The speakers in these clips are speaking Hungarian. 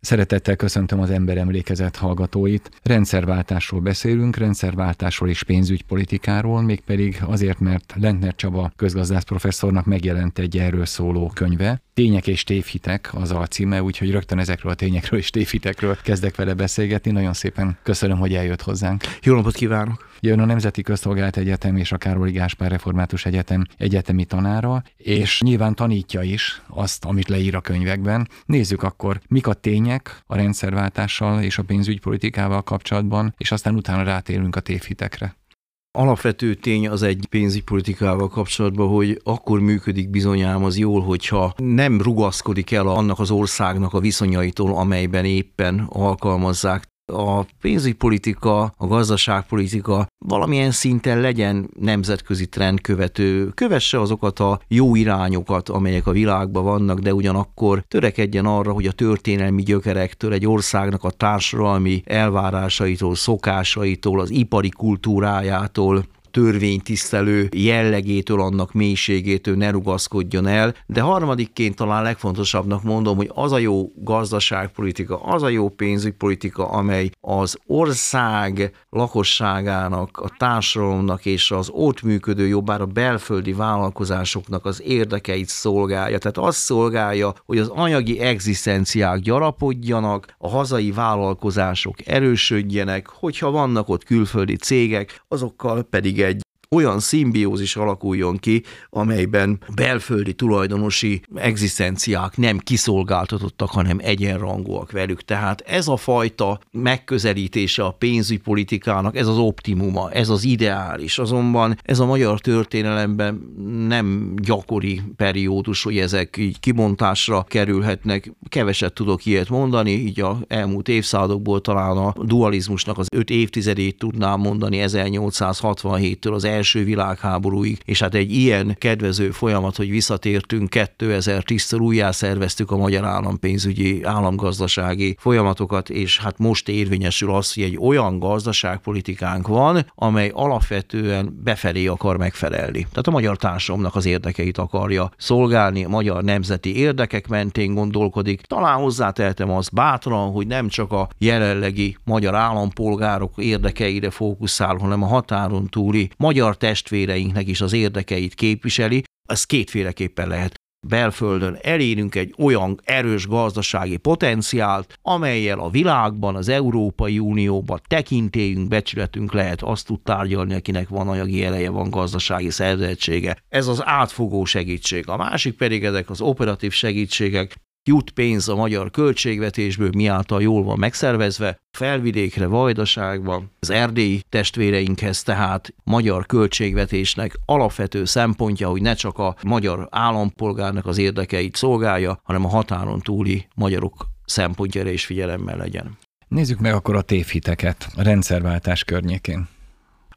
Szeretettel köszöntöm az emberemlékezet hallgatóit. Rendszerváltásról beszélünk, rendszerváltásról és pénzügypolitikáról, mégpedig azért, mert Lentner Csaba közgazdász professzornak megjelent egy erről szóló könyve. Tények és tévhitek az a címe, úgyhogy rögtön ezekről a tényekről és tévhitekről kezdek vele beszélgetni. Nagyon szépen köszönöm, hogy eljött hozzánk. Jó napot kívánok! Jön a Nemzeti Közszolgált Egyetem és a Károli Gáspár Református Egyetem egyetemi tanára, és nyilván tanítja is azt, amit leír a könyvekben. Nézzük akkor, mik a tények a rendszerváltással és a pénzügypolitikával kapcsolatban, és aztán utána rátérünk a tévhitekre. Alapvető tény az egy pénzügypolitikával kapcsolatban, hogy akkor működik bizonyám az jól, hogyha nem rugaszkodik el annak az országnak a viszonyaitól, amelyben éppen alkalmazzák a pénzügypolitika, a gazdaságpolitika valamilyen szinten legyen nemzetközi trendkövető, kövesse azokat a jó irányokat, amelyek a világban vannak, de ugyanakkor törekedjen arra, hogy a történelmi gyökerektől, egy országnak a társadalmi elvárásaitól, szokásaitól, az ipari kultúrájától, törvénytisztelő jellegétől, annak mélységétől ne rugaszkodjon el, de harmadikként talán legfontosabbnak mondom, hogy az a jó gazdaságpolitika, az a jó pénzügypolitika, amely az ország lakosságának, a társadalomnak és az ott működő jobbára belföldi vállalkozásoknak az érdekeit szolgálja. Tehát azt szolgálja, hogy az anyagi egzisztenciák gyarapodjanak, a hazai vállalkozások erősödjenek, hogyha vannak ott külföldi cégek, azokkal pedig egy olyan szimbiózis alakuljon ki, amelyben belföldi tulajdonosi egzisztenciák nem kiszolgáltatottak, hanem egyenrangúak velük. Tehát ez a fajta megközelítése a pénzügypolitikának, ez az optimuma, ez az ideális. Azonban ez a magyar történelemben nem gyakori periódus, hogy ezek így kibontásra kerülhetnek. Keveset tudok ilyet mondani, így a elmúlt évszázadokból talán a dualizmusnak az öt évtizedét tudnám mondani 1867-től az első világháborúig, és hát egy ilyen kedvező folyamat, hogy visszatértünk 2010-től újjá szerveztük a magyar állampénzügyi, államgazdasági folyamatokat, és hát most érvényesül az, hogy egy olyan gazdaságpolitikánk van, amely alapvetően befelé akar megfelelni. Tehát a magyar társadalomnak az érdekeit akarja szolgálni, a magyar nemzeti érdekek mentén gondolkodik. Talán hozzáteltem azt bátran, hogy nem csak a jelenlegi magyar állampolgárok érdekeire fókuszál, hanem a határon túli magyar magyar testvéreinknek is az érdekeit képviseli, az kétféleképpen lehet belföldön elérünk egy olyan erős gazdasági potenciált, amelyel a világban, az Európai Unióban tekintélyünk, becsületünk lehet, azt tud tárgyalni, akinek van anyagi eleje, van gazdasági szervezettsége. Ez az átfogó segítség. A másik pedig ezek az operatív segítségek, jut pénz a magyar költségvetésből, miáltal jól van megszervezve, felvidékre, vajdaságban, az erdélyi testvéreinkhez tehát magyar költségvetésnek alapvető szempontja, hogy ne csak a magyar állampolgárnak az érdekeit szolgálja, hanem a határon túli magyarok szempontjára is figyelemmel legyen. Nézzük meg akkor a tévhiteket a rendszerváltás környékén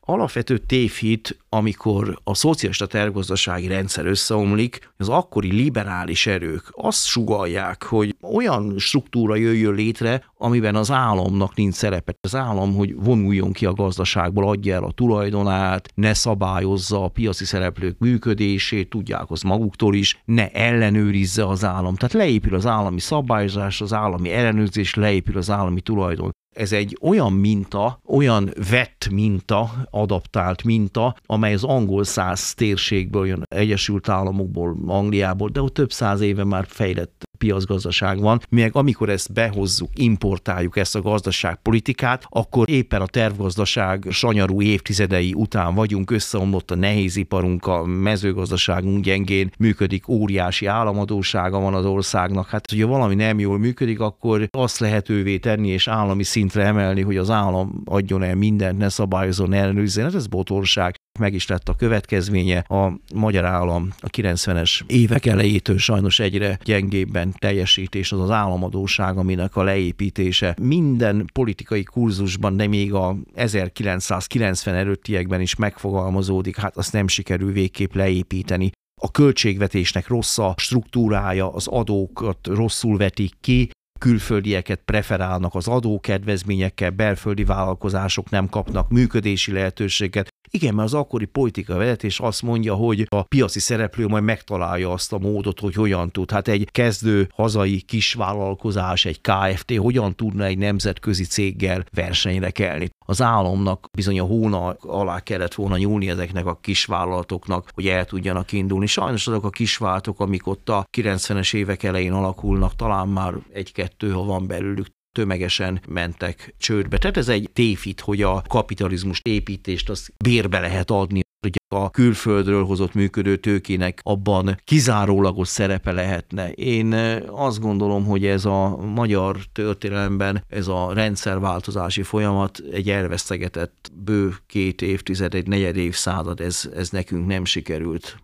alapvető tévhit, amikor a szocialista tervgazdasági rendszer összeomlik, az akkori liberális erők azt sugalják, hogy olyan struktúra jöjjön létre, amiben az államnak nincs szerepe. Az állam, hogy vonuljon ki a gazdaságból, adja el a tulajdonát, ne szabályozza a piaci szereplők működését, tudják az maguktól is, ne ellenőrizze az állam. Tehát leépül az állami szabályozás, az állami ellenőrzés, leépül az állami tulajdon. Ez egy olyan minta, olyan vett minta, adaptált minta, amely az angol száz térségből jön, Egyesült Államokból, Angliából, de ott több száz éve már fejlett piacgazdaság van, meg amikor ezt behozzuk, importáljuk ezt a gazdaságpolitikát, akkor éppen a tervgazdaság sanyarú évtizedei után vagyunk, összeomlott a nehéziparunk, a mezőgazdaságunk gyengén működik, óriási államadósága van az országnak. Hát, hogyha valami nem jól működik, akkor azt lehetővé tenni és állami szintre emelni, hogy az állam adjon el mindent, ne szabályozon, ne ellenőrizzön. Hát ez botorság meg is lett a következménye. A magyar állam a 90-es évek elejétől sajnos egyre gyengébben teljesítés az az államadóság, aminek a leépítése minden politikai kurzusban, de még a 1990 előttiekben is megfogalmazódik, hát azt nem sikerül végképp leépíteni a költségvetésnek rossz a struktúrája, az adókat rosszul vetik ki, külföldieket preferálnak az adókedvezményekkel, belföldi vállalkozások nem kapnak működési lehetőséget, Igen, mert az akkori politika vezetés azt mondja, hogy a piaci szereplő majd megtalálja azt a módot, hogy hogyan tud. Hát egy kezdő hazai kisvállalkozás, egy KFT hogyan tudna egy nemzetközi céggel versenyre kelni. Az államnak bizony a hóna alá kellett volna nyúlni ezeknek a kisvállalatoknak, hogy el tudjanak indulni. Sajnos azok a kisvállalatok, amik ott a 90-es évek elején alakulnak, talán már egy-kettő, ha van belőlük, tömegesen mentek csődbe. Tehát ez egy tévhit, hogy a kapitalizmus építést az bérbe lehet adni, hogy a külföldről hozott működő tőkének abban kizárólagos szerepe lehetne. Én azt gondolom, hogy ez a magyar történelemben ez a rendszerváltozási folyamat egy elvesztegetett bő két évtized, egy negyed évszázad, ez, ez nekünk nem sikerült.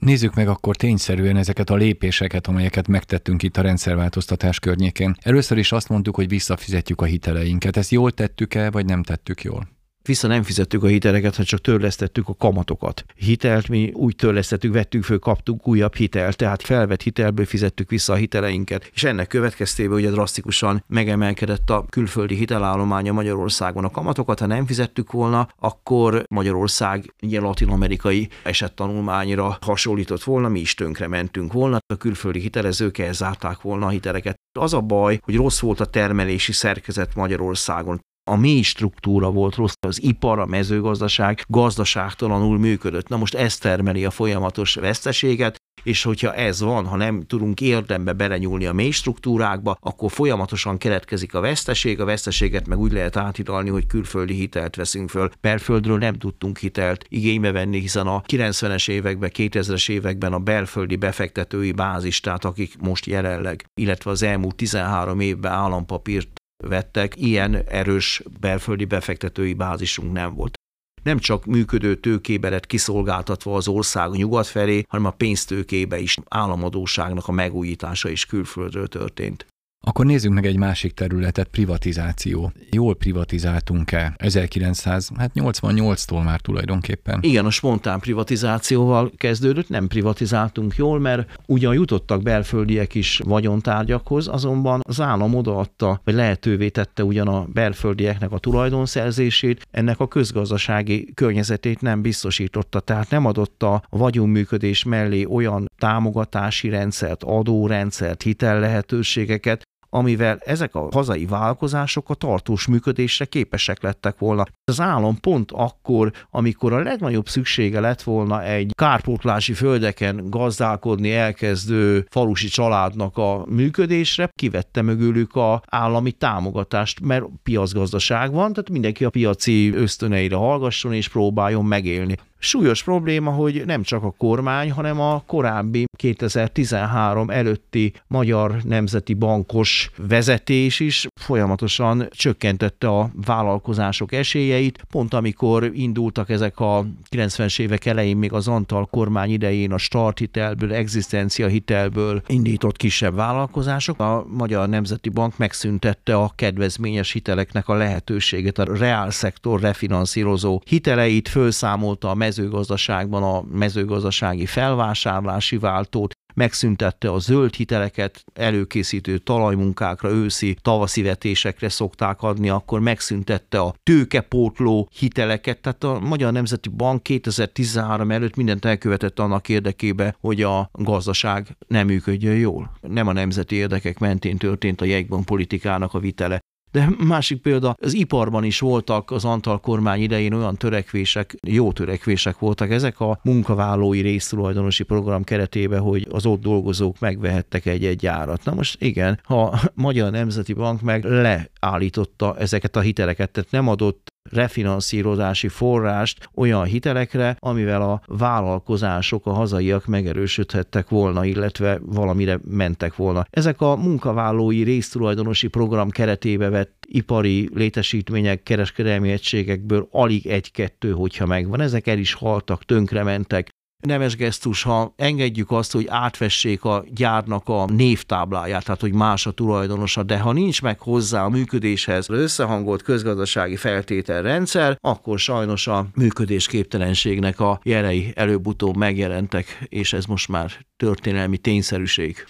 Nézzük meg akkor tényszerűen ezeket a lépéseket, amelyeket megtettünk itt a rendszerváltoztatás környékén. Először is azt mondtuk, hogy visszafizetjük a hiteleinket. Ezt jól tettük-e, vagy nem tettük jól? Vissza nem fizettük a hiteleket, hanem csak törlesztettük a kamatokat. Hitelt mi úgy törlesztettük, vettünk föl, kaptunk újabb hitelt, tehát felvett hitelből fizettük vissza a hiteleinket, és ennek következtében ugye drasztikusan megemelkedett a külföldi hitelállománya Magyarországon a kamatokat, ha nem fizettük volna, akkor Magyarország ilyen latin-amerikai esettanulmányra hasonlított volna, mi is tönkre mentünk volna, a külföldi hitelezők elzárták volna a hiteleket. Az a baj, hogy rossz volt a termelési szerkezet Magyarországon a mély struktúra volt rossz, az ipar, a mezőgazdaság gazdaságtalanul működött. Na most ez termeli a folyamatos veszteséget, és hogyha ez van, ha nem tudunk érdembe belenyúlni a mély struktúrákba, akkor folyamatosan keletkezik a veszteség, a veszteséget meg úgy lehet áthidalni, hogy külföldi hitelt veszünk föl. Belföldről nem tudtunk hitelt igénybe venni, hiszen a 90-es években, 2000-es években a belföldi befektetői bázis, tehát akik most jelenleg, illetve az elmúlt 13 évben állampapírt vettek, ilyen erős belföldi befektetői bázisunk nem volt. Nem csak működő tőkébe lett kiszolgáltatva az ország nyugat felé, hanem a pénztőkébe is államadóságnak a megújítása is külföldről történt. Akkor nézzük meg egy másik területet, privatizáció. Jól privatizáltunk-e 1988-tól már tulajdonképpen? Igen, a spontán privatizációval kezdődött, nem privatizáltunk jól, mert ugyan jutottak belföldiek is vagyontárgyakhoz, azonban az állam odaadta, vagy lehetővé tette ugyan a belföldieknek a tulajdonszerzését, ennek a közgazdasági környezetét nem biztosította, tehát nem adott a vagyonműködés mellé olyan támogatási rendszert, adórendszert, hitellehetőségeket, amivel ezek a hazai vállalkozások a tartós működésre képesek lettek volna. Az állam pont akkor, amikor a legnagyobb szüksége lett volna egy kárpótlási földeken gazdálkodni elkezdő falusi családnak a működésre, kivette mögülük a állami támogatást, mert piacgazdaság van, tehát mindenki a piaci ösztöneire hallgasson és próbáljon megélni. Súlyos probléma, hogy nem csak a kormány, hanem a korábbi 2013 előtti Magyar Nemzeti Bankos vezetés is folyamatosan csökkentette a vállalkozások esélyeit. Pont amikor indultak ezek a 90-es évek elején még az Antal kormány idején a starthitelből, egzisztencia hitelből indított kisebb vállalkozások, a Magyar Nemzeti Bank megszüntette a kedvezményes hiteleknek a lehetőséget, a reál szektor refinanszírozó hiteleit, felszámolta a mezőgazdaságban a mezőgazdasági felvásárlási váltót, megszüntette a zöld hiteleket, előkészítő talajmunkákra, őszi, tavaszi vetésekre szokták adni, akkor megszüntette a tőkepótló hiteleket, tehát a Magyar Nemzeti Bank 2013 előtt mindent elkövetett annak érdekébe, hogy a gazdaság nem működjön jól. Nem a nemzeti érdekek mentén történt a jegybank politikának a vitele. De másik példa, az iparban is voltak az Antal kormány idején olyan törekvések, jó törekvések voltak ezek a munkavállalói résztulajdonosi program keretében, hogy az ott dolgozók megvehettek egy-egy gyárat. Na most igen, ha a Magyar Nemzeti Bank meg leállította ezeket a hiteleket, tehát nem adott refinanszírozási forrást olyan hitelekre, amivel a vállalkozások, a hazaiak megerősödhettek volna, illetve valamire mentek volna. Ezek a munkavállalói résztulajdonosi program keretébe vett ipari létesítmények, kereskedelmi egységekből alig egy-kettő, hogyha megvan. Ezek el is haltak, tönkrementek, nemes gesztus, ha engedjük azt, hogy átvessék a gyárnak a névtábláját, tehát hogy más a tulajdonosa, de ha nincs meg hozzá a működéshez összehangolt közgazdasági feltételrendszer, akkor sajnos a működésképtelenségnek a jelei előbb-utóbb megjelentek, és ez most már történelmi tényszerűség.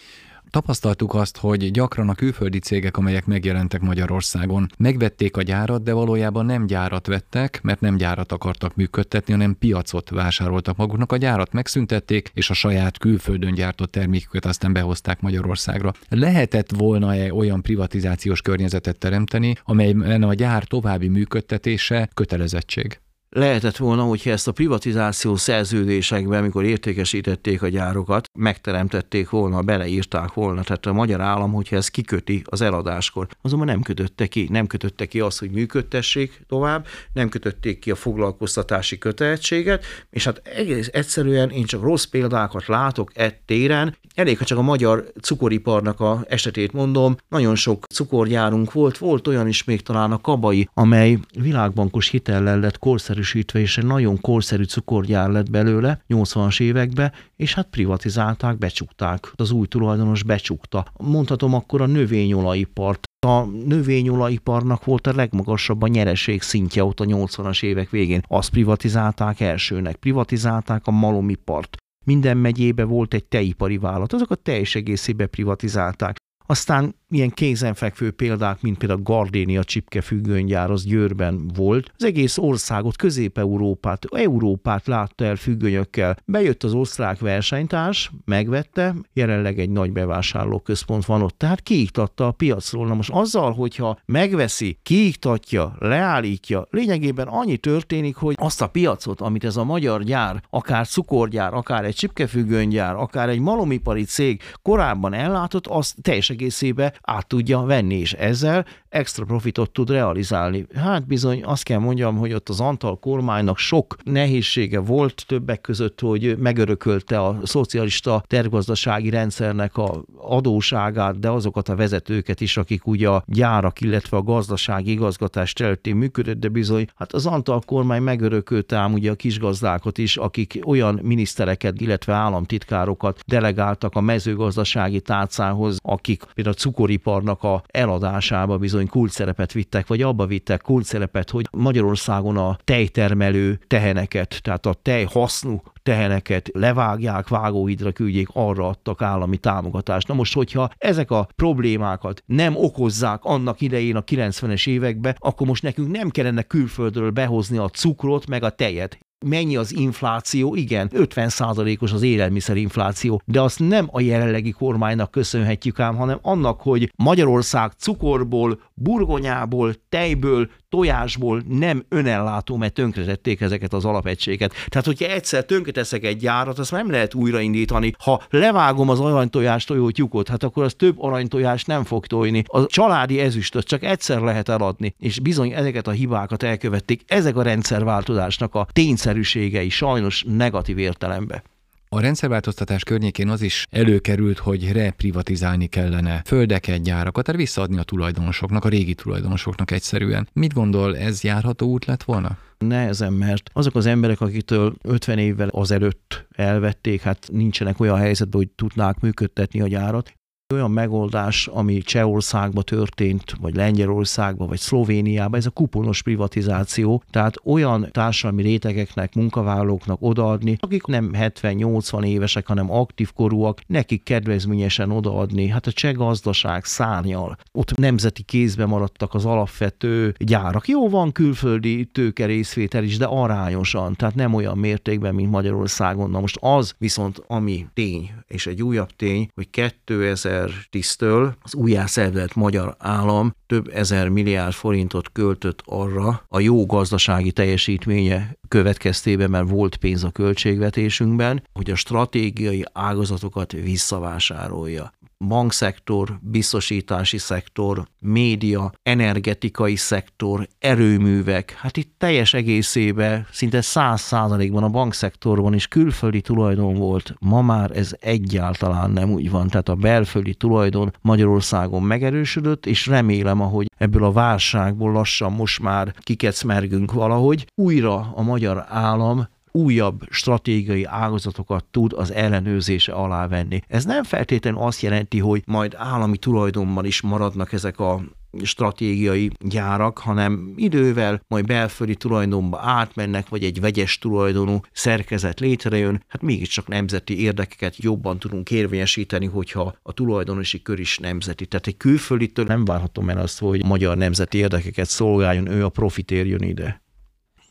Tapasztaltuk azt, hogy gyakran a külföldi cégek, amelyek megjelentek Magyarországon, megvették a gyárat, de valójában nem gyárat vettek, mert nem gyárat akartak működtetni, hanem piacot vásároltak maguknak. A gyárat megszüntették, és a saját külföldön gyártott terméküket aztán behozták Magyarországra. Lehetett volna-e olyan privatizációs környezetet teremteni, amelyben a gyár további működtetése kötelezettség? Lehetett volna, hogyha ezt a privatizáció szerződésekben, amikor értékesítették a gyárokat, megteremtették volna, beleírták volna, tehát a magyar állam, hogyha ezt kiköti az eladáskor, azonban nem kötötte ki, nem kötötte ki azt, hogy működtessék tovább, nem kötötték ki a foglalkoztatási kötelezettséget, és hát egész egyszerűen én csak rossz példákat látok e téren, elég, ha csak a magyar cukoriparnak a esetét mondom, nagyon sok cukorgyárunk volt, volt olyan is még talán a Kabai, amely világbankos hitellel lett korszerű korszerűsítve, és egy nagyon korszerű cukorgyár lett belőle 80-as években, és hát privatizálták, becsukták. Az új tulajdonos becsukta. Mondhatom akkor a növényolajipart a növényolajiparnak volt a legmagasabb a nyereség szintje ott a 80-as évek végén. Azt privatizálták elsőnek. Privatizálták a malomipart. Minden megyébe volt egy teipari vállalat, azok a teljes egészébe privatizálták. Aztán ilyen kézenfekvő példák, mint például Gardénia csipke függönygyár, az Győrben volt. Az egész országot, Közép-Európát, Európát látta el függönyökkel. Bejött az osztrák versenytárs, megvette, jelenleg egy nagy bevásárlóközpont van ott, tehát kiiktatta a piacról. Na most azzal, hogyha megveszi, kiiktatja, leállítja, lényegében annyi történik, hogy azt a piacot, amit ez a magyar gyár, akár cukorgyár, akár egy csipkefüggönygyár, akár egy malomipari cég korábban ellátott, azt teljes egészébe át tudja venni, és ezzel extra profitot tud realizálni. Hát bizony azt kell mondjam, hogy ott az Antal kormánynak sok nehézsége volt többek között, hogy megörökölte a szocialista tervgazdasági rendszernek a adóságát, de azokat a vezetőket is, akik ugye a gyárak, illetve a gazdasági igazgatás területén működött, de bizony, hát az Antal kormány megörökölte ám ugye a kisgazdákat is, akik olyan minisztereket, illetve államtitkárokat delegáltak a mezőgazdasági tárcához, akik például a cukoriparnak a eladásába bizony kulcsszerepet vittek, vagy abba vittek kulcsszerepet, hogy Magyarországon a tejtermelő teheneket, tehát a tej hasznú teheneket levágják, vágóhidra küldjék, arra adtak állami támogatást. Na most, hogyha ezek a problémákat nem okozzák annak idején a 90-es években, akkor most nekünk nem kellene külföldről behozni a cukrot, meg a tejet, Mennyi az infláció? Igen, 50%-os az élelmiszerinfláció, de azt nem a jelenlegi kormánynak köszönhetjük ám, hanem annak, hogy Magyarország cukorból, burgonyából, tejből, tojásból nem önellátó, mert tönkretették ezeket az alapegységet. Tehát, hogyha egyszer tönkreteszek egy gyárat, azt nem lehet újraindítani. Ha levágom az aranytojás tojó tyukot, hát akkor az több aranytojás nem fog tojni. A családi ezüstöt csak egyszer lehet eladni, és bizony ezeket a hibákat elkövették. Ezek a rendszerváltozásnak a tényszerűségei sajnos negatív értelembe. A rendszerváltoztatás környékén az is előkerült, hogy reprivatizálni kellene földeket, gyárakat, tehát visszaadni a tulajdonosoknak, a régi tulajdonosoknak egyszerűen. Mit gondol, ez járható út lett volna? Nehezen, mert azok az emberek, akitől 50 évvel azelőtt elvették, hát nincsenek olyan helyzetben, hogy tudnák működtetni a gyárat, olyan megoldás, ami Csehországban történt, vagy Lengyelországban, vagy Szlovéniában, ez a kuponos privatizáció, tehát olyan társadalmi rétegeknek, munkavállalóknak odaadni, akik nem 70-80 évesek, hanem aktív korúak, nekik kedvezményesen odaadni. Hát a cseh gazdaság szárnyal. Ott nemzeti kézbe maradtak az alapvető gyárak. Jó, van külföldi tőke részvétel is, de arányosan, tehát nem olyan mértékben, mint Magyarországon. Na most az viszont, ami tény, és egy újabb tény, hogy 2000 2010-től az újjászervezett magyar állam több ezer milliárd forintot költött arra a jó gazdasági teljesítménye következtében, mert volt pénz a költségvetésünkben, hogy a stratégiai ágazatokat visszavásárolja bankszektor, biztosítási szektor, média, energetikai szektor, erőművek, hát itt teljes egészében szinte száz százalékban a bankszektorban is külföldi tulajdon volt. Ma már ez egyáltalán nem úgy van. Tehát a belföldi tulajdon Magyarországon megerősödött, és remélem, ahogy ebből a válságból lassan most már kikecmergünk valahogy, újra a magyar állam újabb stratégiai ágazatokat tud az ellenőrzése alá venni. Ez nem feltétlenül azt jelenti, hogy majd állami tulajdonban is maradnak ezek a stratégiai gyárak, hanem idővel majd belföldi tulajdonba átmennek, vagy egy vegyes tulajdonú szerkezet létrejön, hát mégiscsak nemzeti érdekeket jobban tudunk érvényesíteni, hogyha a tulajdonosi kör is nemzeti. Tehát egy külfölditől nem várhatom el azt, hogy magyar nemzeti érdekeket szolgáljon, ő a profit érjön ide.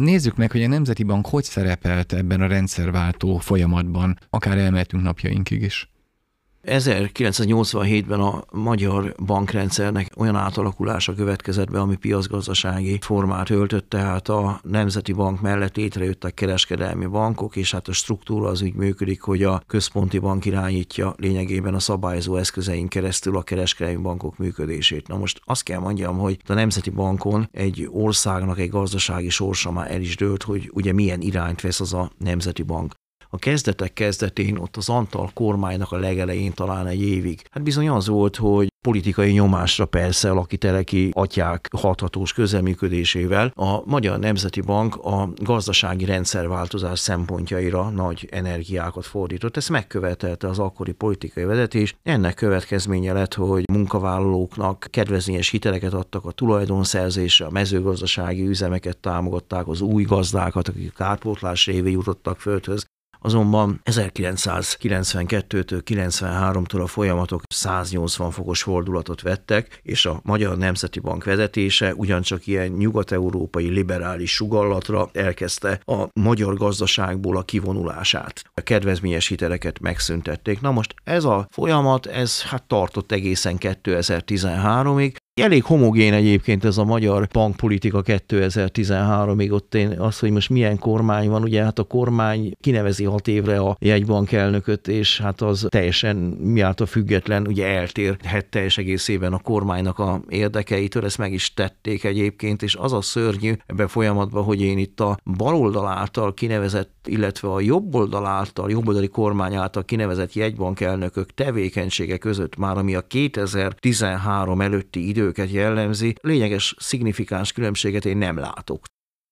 Nézzük meg, hogy a Nemzeti Bank hogy szerepelt ebben a rendszerváltó folyamatban, akár elmehetünk napjainkig is. 1987-ben a magyar bankrendszernek olyan átalakulása következett be, ami piacgazdasági formát öltött, tehát a Nemzeti Bank mellett létrejöttek kereskedelmi bankok, és hát a struktúra az úgy működik, hogy a központi bank irányítja lényegében a szabályozó eszközein keresztül a kereskedelmi bankok működését. Na most azt kell mondjam, hogy a Nemzeti Bankon egy országnak egy gazdasági sorsa már el is dőlt, hogy ugye milyen irányt vesz az a Nemzeti Bank a kezdetek kezdetén, ott az Antal kormánynak a legelején talán egy évig. Hát bizony az volt, hogy politikai nyomásra persze a teleki atyák hathatós közelműködésével a Magyar Nemzeti Bank a gazdasági rendszerváltozás szempontjaira nagy energiákat fordított. Ezt megkövetelte az akkori politikai vezetés. Ennek következménye lett, hogy munkavállalóknak kedvezményes hiteleket adtak a tulajdonszerzésre, a mezőgazdasági üzemeket támogatták, az új gazdákat, akik kárpótlás révén jutottak földhöz. Azonban 1992-től 93-tól a folyamatok 180 fokos fordulatot vettek, és a Magyar Nemzeti Bank vezetése ugyancsak ilyen nyugat-európai liberális sugallatra elkezdte a magyar gazdaságból a kivonulását. A kedvezményes hiteleket megszüntették. Na most ez a folyamat, ez hát tartott egészen 2013-ig, Elég homogén egyébként ez a magyar bankpolitika 2013-ig, ott én az, hogy most milyen kormány van, ugye hát a kormány kinevezi hat évre a jegybank elnököt, és hát az teljesen miáltal független, ugye eltérhet teljes egészében a kormánynak a érdekeitől, ezt meg is tették egyébként, és az a szörnyű ebben folyamatban, hogy én itt a baloldal által kinevezett, illetve a jobboldal által, jobboldali kormány által kinevezett jegybank elnökök tevékenysége között már, ami a 2013 előtti idő őket jellemzi, lényeges, szignifikáns különbséget én nem látok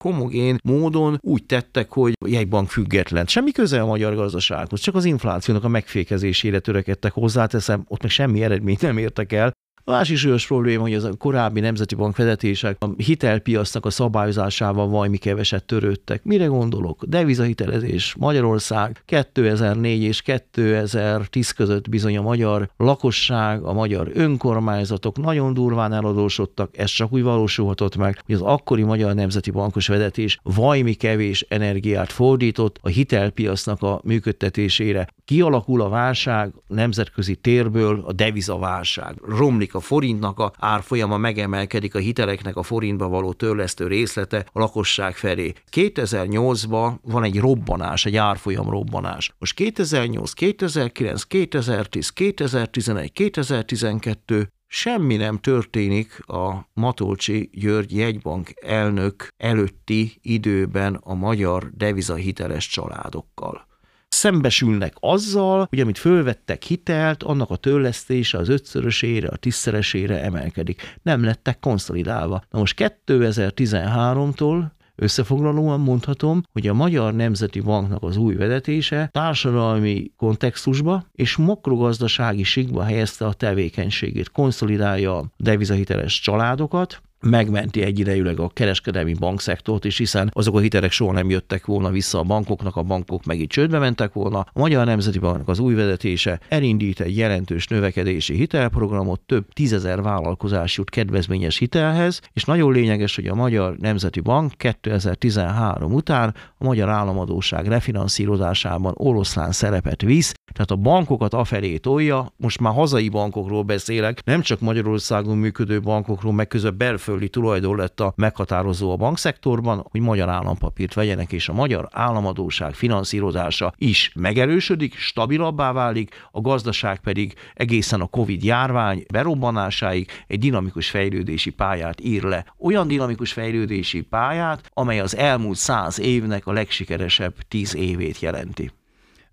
homogén módon úgy tettek, hogy jegybank független. Semmi köze a magyar gazdasághoz, csak az inflációnak a megfékezésére törekedtek hozzáteszem, ott meg semmi eredményt nem értek el, a másik súlyos probléma, hogy az a korábbi nemzeti bank vezetések a hitelpiacnak a szabályozásával valami keveset törődtek. Mire gondolok? Devizahitelezés Magyarország 2004 és 2010 között bizony a magyar lakosság, a magyar önkormányzatok nagyon durván eladósodtak, ez csak úgy valósulhatott meg, hogy az akkori magyar nemzeti bankos vezetés vajmi kevés energiát fordított a hitelpiacnak a működtetésére. Kialakul a válság nemzetközi térből a devizaválság. Romlik a forintnak a árfolyama megemelkedik, a hiteleknek a forintba való törlesztő részlete a lakosság felé. 2008-ban van egy robbanás, egy árfolyam robbanás. Most 2008, 2009, 2010, 2011, 2012 semmi nem történik a Matolcsi György jegybank elnök előtti időben a magyar devizahiteles családokkal szembesülnek azzal, hogy amit fölvettek hitelt, annak a törlesztése az ötszörösére, a tízszeresére emelkedik. Nem lettek konszolidálva. Na most 2013-tól Összefoglalóan mondhatom, hogy a Magyar Nemzeti Banknak az új vezetése társadalmi kontextusba és makrogazdasági sigba helyezte a tevékenységét, konszolidálja a devizahiteles családokat, megmenti egyidejűleg a kereskedelmi bankszektort is, hiszen azok a hitelek soha nem jöttek volna vissza a bankoknak, a bankok meg itt csődbe mentek volna. A Magyar Nemzeti Banknak az új vezetése elindít egy jelentős növekedési hitelprogramot, több tízezer vállalkozás jut kedvezményes hitelhez, és nagyon lényeges, hogy a Magyar Nemzeti Bank 2013 után a magyar államadóság refinanszírozásában oroszlán szerepet visz, tehát a bankokat afelé tolja, most már hazai bankokról beszélek, nem csak Magyarországon működő bankokról, meg közben belföldi tulajdon lett a meghatározó a bankszektorban, hogy magyar állampapírt vegyenek, és a magyar államadóság finanszírozása is megerősödik, stabilabbá válik, a gazdaság pedig egészen a Covid járvány berobbanásáig egy dinamikus fejlődési pályát ír le. Olyan dinamikus fejlődési pályát, amely az elmúlt száz évnek a legsikeresebb tíz évét jelenti.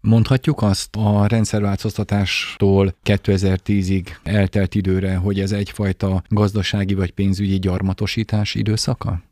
Mondhatjuk azt a rendszerváltoztatástól 2010-ig eltelt időre, hogy ez egyfajta gazdasági vagy pénzügyi gyarmatosítás időszaka?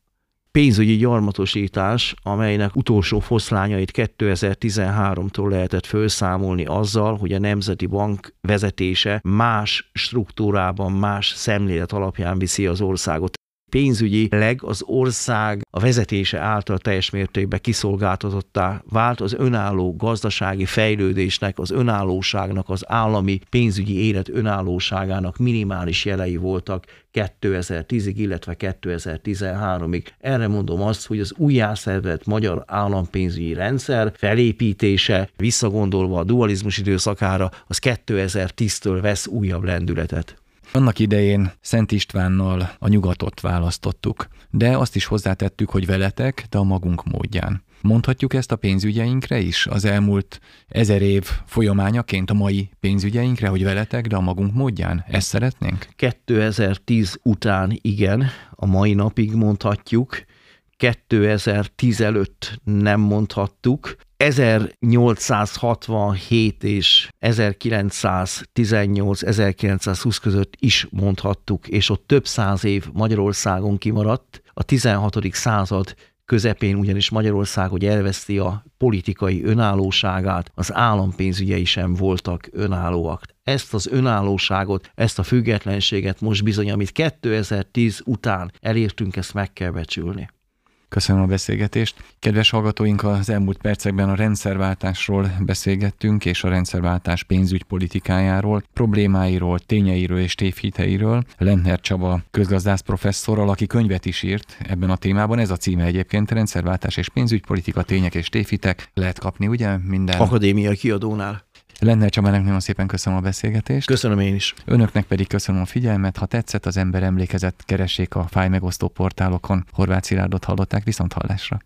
pénzügyi gyarmatosítás, amelynek utolsó foszlányait 2013-tól lehetett felszámolni azzal, hogy a Nemzeti Bank vezetése más struktúrában, más szemlélet alapján viszi az országot pénzügyileg az ország a vezetése által teljes mértékben kiszolgáltatottá vált az önálló gazdasági fejlődésnek, az önállóságnak, az állami pénzügyi élet önállóságának minimális jelei voltak 2010-ig, illetve 2013-ig. Erre mondom azt, hogy az újjászervezett magyar állampénzügyi rendszer felépítése, visszagondolva a dualizmus időszakára, az 2010-től vesz újabb lendületet. Annak idején Szent Istvánnal a nyugatot választottuk, de azt is hozzátettük, hogy veletek, de a magunk módján. Mondhatjuk ezt a pénzügyeinkre is, az elmúlt ezer év folyamányaként a mai pénzügyeinkre, hogy veletek, de a magunk módján? Ezt szeretnénk? 2010 után igen, a mai napig mondhatjuk, 2010 előtt nem mondhattuk, 1867 és 1918-1920 között is mondhattuk, és ott több száz év Magyarországon kimaradt. A 16. század közepén ugyanis Magyarország, hogy elveszti a politikai önállóságát, az állampénzügyei sem voltak önállóak. Ezt az önállóságot, ezt a függetlenséget most bizony, amit 2010 után elértünk, ezt meg kell becsülni. Köszönöm a beszélgetést. Kedves hallgatóink, az elmúlt percekben a rendszerváltásról beszélgettünk, és a rendszerváltás pénzügypolitikájáról, problémáiról, tényeiről és tévhiteiről. Lentner Csaba közgazdász professzorral, aki könyvet is írt ebben a témában. Ez a címe egyébként, rendszerváltás és pénzügypolitika, tények és tévhitek. Lehet kapni, ugye? Minden. Akadémiai kiadónál. Lenne Csamának nagyon szépen köszönöm a beszélgetést. Köszönöm én is. Önöknek pedig köszönöm a figyelmet. Ha tetszett, az ember emlékezett, keressék a fájmegosztó portálokon. Horváth Szilárdot hallották viszont hallásra.